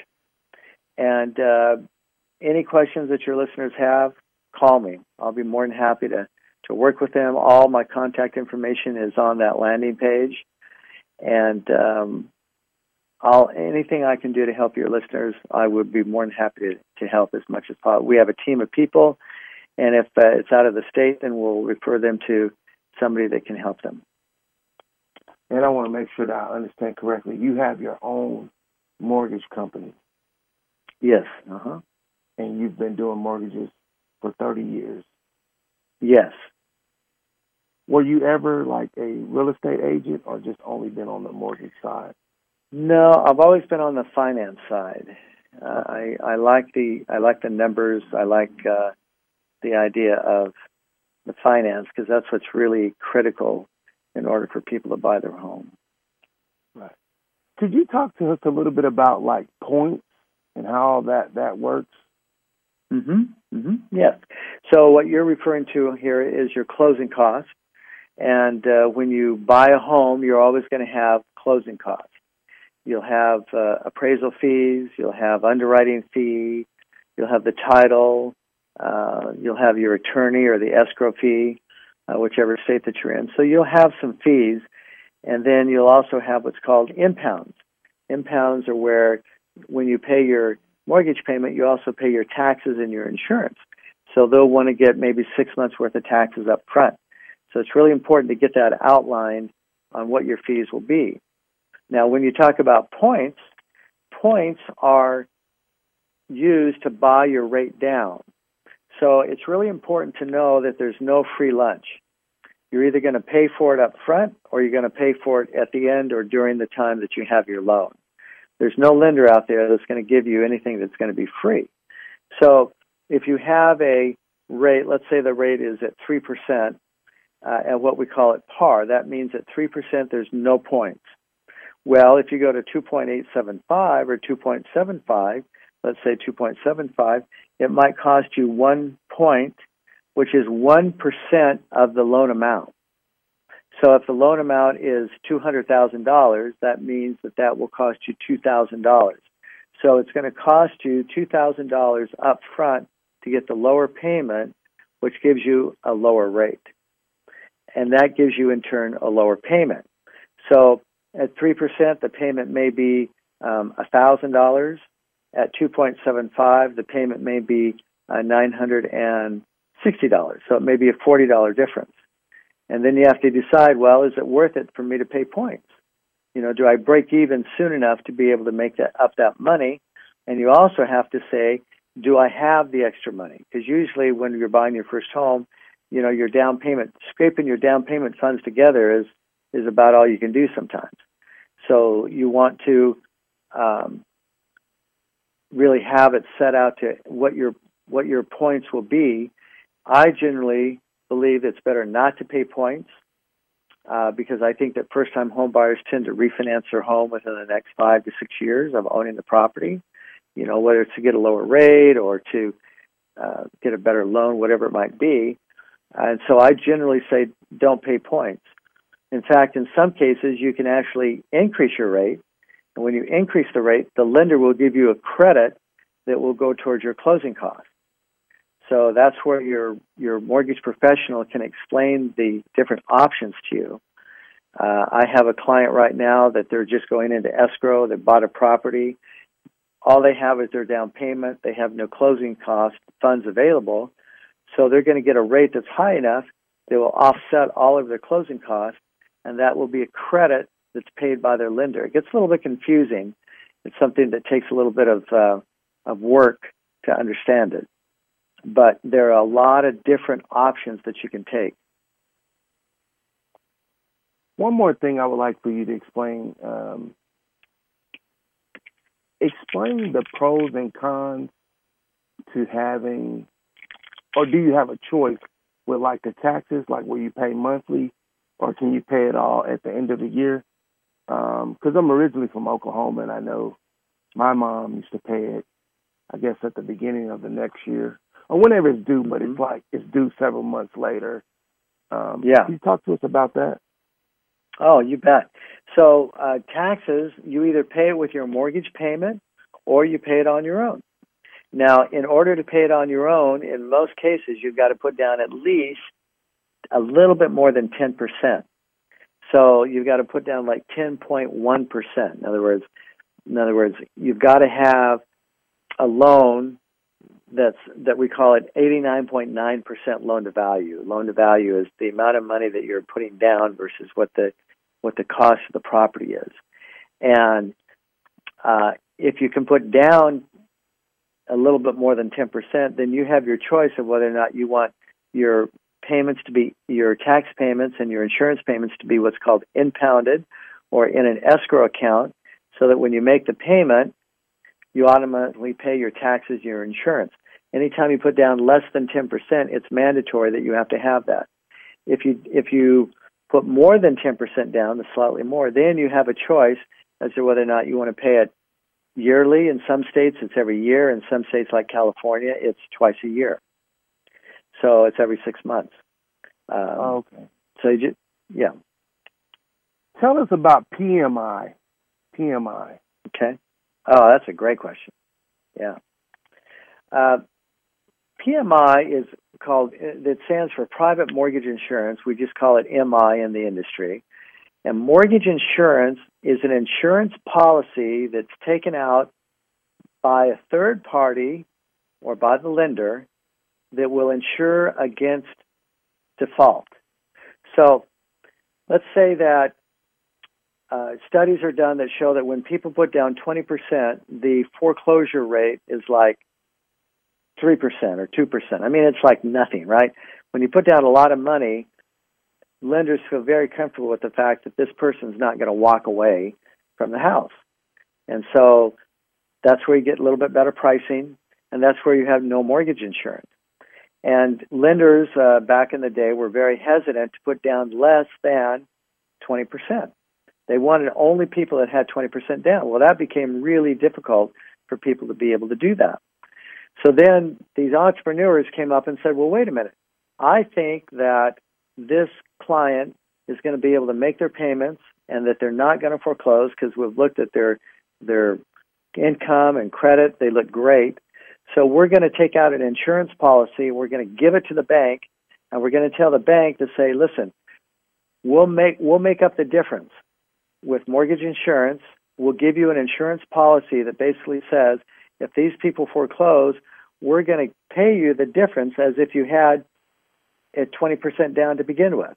And uh, any questions that your listeners have, call me. I'll be more than happy to to work with them. All my contact information is on that landing page, and um, I'll anything I can do to help your listeners, I would be more than happy to, to help as much as possible. We have a team of people, and if uh, it's out of the state, then we'll refer them to somebody that can help them. And I want to make sure that I understand correctly. You have your own mortgage company. Yes. Uh huh. And you've been doing mortgages for 30 years. Yes. Were you ever like a real estate agent or just only been on the mortgage side? No, I've always been on the finance side. Uh, I I like the I like the numbers. I like uh, the idea of the finance because that's what's really critical in order for people to buy their home. Right. Could you talk to us a little bit about like points and how that that works? Mhm. Mhm. Yes. So what you're referring to here is your closing costs, and uh, when you buy a home, you're always going to have closing costs. You'll have uh, appraisal fees. You'll have underwriting fee. You'll have the title. Uh, you'll have your attorney or the escrow fee, uh, whichever state that you're in. So you'll have some fees, and then you'll also have what's called impounds. Impounds are where, when you pay your mortgage payment, you also pay your taxes and your insurance. So they'll want to get maybe six months worth of taxes up front. So it's really important to get that outlined on what your fees will be. Now, when you talk about points, points are used to buy your rate down. So it's really important to know that there's no free lunch. You're either going to pay for it up front or you're going to pay for it at the end or during the time that you have your loan. There's no lender out there that's going to give you anything that's going to be free. So if you have a rate, let's say the rate is at 3%, uh, at what we call it par, that means at 3% there's no points. Well, if you go to 2.875 or 2.75, let's say 2.75, it might cost you one point, which is 1% of the loan amount. So if the loan amount is $200,000, that means that that will cost you $2,000. So it's going to cost you $2,000 up front to get the lower payment, which gives you a lower rate. And that gives you, in turn, a lower payment. So at 3%, the payment may be um, $1,000. At 2.75, the payment may be uh, $960. So it may be a $40 difference. And then you have to decide, well, is it worth it for me to pay points? You know, do I break even soon enough to be able to make that up that money? And you also have to say, do I have the extra money? Because usually when you're buying your first home, you know, your down payment, scraping your down payment funds together is is about all you can do sometimes. So you want to um, really have it set out to what your what your points will be. I generally believe it's better not to pay points uh, because I think that first time home buyers tend to refinance their home within the next five to six years of owning the property. You know, whether it's to get a lower rate or to uh, get a better loan, whatever it might be. And so I generally say don't pay points. In fact, in some cases, you can actually increase your rate. And when you increase the rate, the lender will give you a credit that will go towards your closing costs. So that's where your your mortgage professional can explain the different options to you. Uh, I have a client right now that they're just going into escrow. They bought a property. All they have is their down payment. They have no closing cost funds available. So they're going to get a rate that's high enough that will offset all of their closing costs, and that will be a credit that's paid by their lender. It gets a little bit confusing. It's something that takes a little bit of uh, of work to understand it. But there are a lot of different options that you can take. One more thing I would like for you to explain. Um, explain the pros and cons to having, or do you have a choice with like the taxes, like where you pay monthly, or can you pay it all at the end of the year? Because um, I'm originally from Oklahoma, and I know my mom used to pay it, I guess, at the beginning of the next year or whenever it's due, but mm-hmm. it's like it's due several months later. Um, yeah. Can you talk to us about that? Oh, you bet. So uh, taxes, you either pay it with your mortgage payment or you pay it on your own. Now, in order to pay it on your own, in most cases, you've got to put down at least a little bit more than 10%. So you've got to put down like 10.1%. In other words, in other words, you've got to have a loan that's that we call it 89.9% loan to value. Loan to value is the amount of money that you're putting down versus what the what the cost of the property is. And uh, if you can put down a little bit more than 10%, then you have your choice of whether or not you want your payments to be your tax payments and your insurance payments to be what's called impounded or in an escrow account so that when you make the payment, you automatically pay your taxes, your insurance. Anytime you put down less than 10%, it's mandatory that you have to have that. If you if you put more than 10% down, the slightly more, then you have a choice as to whether or not you want to pay it yearly. In some states, it's every year. In some states, like California, it's twice a year. So it's every six months. Um, oh, okay. So you just, yeah. Tell us about PMI. PMI. Okay. Oh, that's a great question. Yeah. Uh, PMI is called, it stands for Private Mortgage Insurance. We just call it MI in the industry. And mortgage insurance is an insurance policy that's taken out by a third party or by the lender that will insure against default. So let's say that uh, studies are done that show that when people put down 20%, the foreclosure rate is like 3% or 2%. I mean, it's like nothing, right? When you put down a lot of money, lenders feel very comfortable with the fact that this person's not going to walk away from the house. And so that's where you get a little bit better pricing, and that's where you have no mortgage insurance. And lenders uh, back in the day were very hesitant to put down less than 20%. They wanted only people that had 20% down. Well, that became really difficult for people to be able to do that. So then these entrepreneurs came up and said, well, wait a minute. I think that this client is going to be able to make their payments and that they're not going to foreclose because we've looked at their their income and credit. They look great. So we're going to take out an insurance policy. We're going to give it to the bank, and we're going to tell the bank to say, "Listen, we'll make we'll make up the difference with mortgage insurance, we'll give you an insurance policy that basically says if these people foreclose, we're going to pay you the difference as if you had at 20% down to begin with.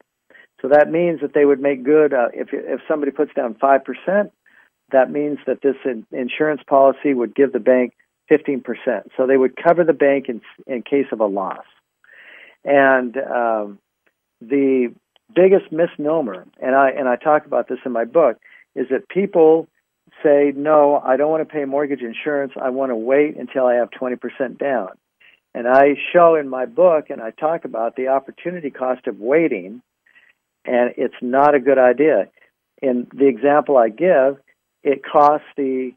So that means that they would make good uh, if if somebody puts down 5%, that means that this in, insurance policy would give the bank 15%. So they would cover the bank in in case of a loss. And um, the biggest misnomer, and I and I talk about this in my book, is that people say, "No, I don't want to pay mortgage insurance. I want to wait until I have 20% down." And I show in my book and I talk about the opportunity cost of waiting, and it's not a good idea. In the example I give, it costs the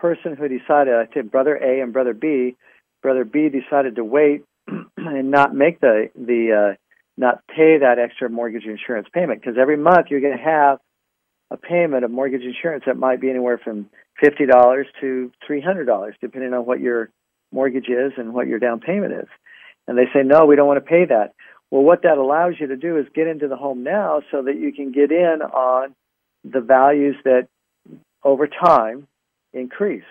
person who decided, I said brother A and brother B, brother B decided to wait and not make the the uh, not pay that extra mortgage insurance payment because every month you're going to have a payment of mortgage insurance that might be anywhere from fifty dollars to three hundred dollars, depending on what your mortgage is and what your down payment is. And they say, no, we don't want to pay that. Well, what that allows you to do is get into the home now so that you can get in on the values that over time increase.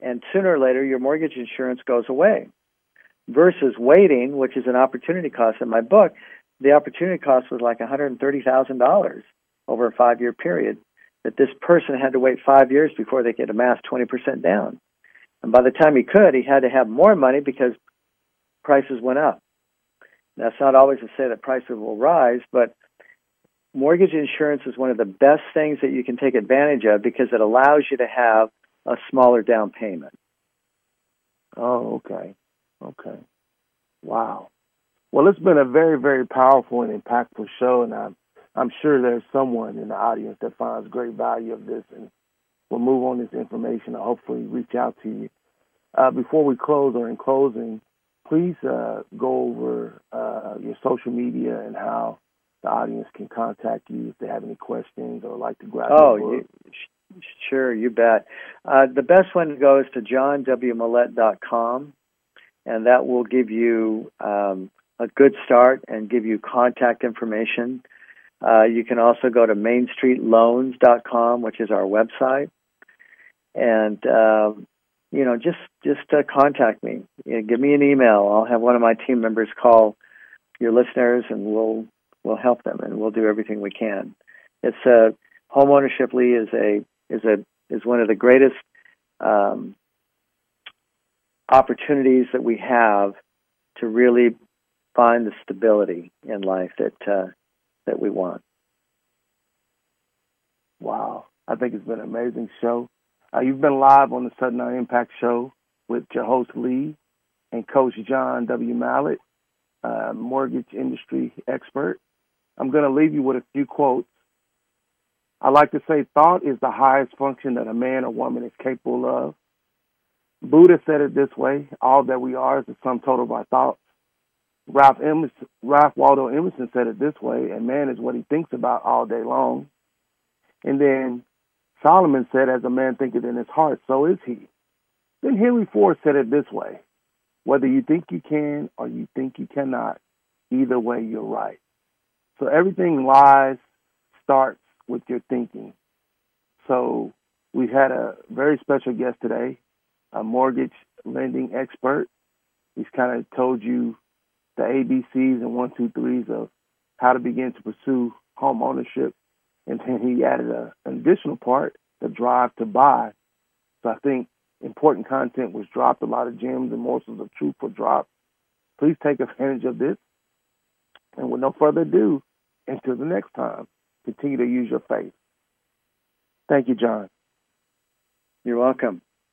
And sooner or later, your mortgage insurance goes away. Versus waiting, which is an opportunity cost in my book, the opportunity cost was like $130,000 over a five year period that this person had to wait five years before they could amass 20% down. And by the time he could, he had to have more money because prices went up. That's not always to say that prices will rise, but mortgage insurance is one of the best things that you can take advantage of because it allows you to have a smaller down payment. Oh, okay. Okay. Wow. Well, it's been a very, very powerful and impactful show, and I'm, I'm sure there's someone in the audience that finds great value of this and will move on this information and hopefully reach out to you. Uh, before we close or in closing, please uh, go over uh, your social media and how the audience can contact you if they have any questions or like to grab oh, you, sure, you bet. Uh, the best one goes to johnwmallett.com, and that will give you um, a good start and give you contact information. Uh, you can also go to mainstreetloans.com, which is our website, and um, you know, just just uh, contact me. You know, give me an email. I'll have one of my team members call your listeners, and we'll we'll help them, and we'll do everything we can. It's a uh, home ownership. Lee is a is a is one of the greatest um, opportunities that we have to really find the stability in life that uh, that we want. Wow, I think it's been an amazing show. Uh, you've been live on the Sudden Impact Show with your host Lee and Coach John W. Mallett, uh, mortgage industry expert. I'm going to leave you with a few quotes. I like to say thought is the highest function that a man or woman is capable of. Buddha said it this way all that we are is the sum total of our thoughts. Ralph, Emerson, Ralph Waldo Emerson said it this way a man is what he thinks about all day long. And then Solomon said, As a man thinketh in his heart, so is he. Then Henry Ford said it this way Whether you think you can or you think you cannot, either way, you're right. So everything lies starts with your thinking. So we've had a very special guest today, a mortgage lending expert. He's kind of told you the ABCs and one, two, threes of how to begin to pursue home ownership and then he added a, an additional part, the drive to buy. So I think important content was dropped. A lot of gems and morsels of truth were dropped. Please take advantage of this. And with no further ado, until the next time, continue to use your faith. Thank you, John. You're welcome.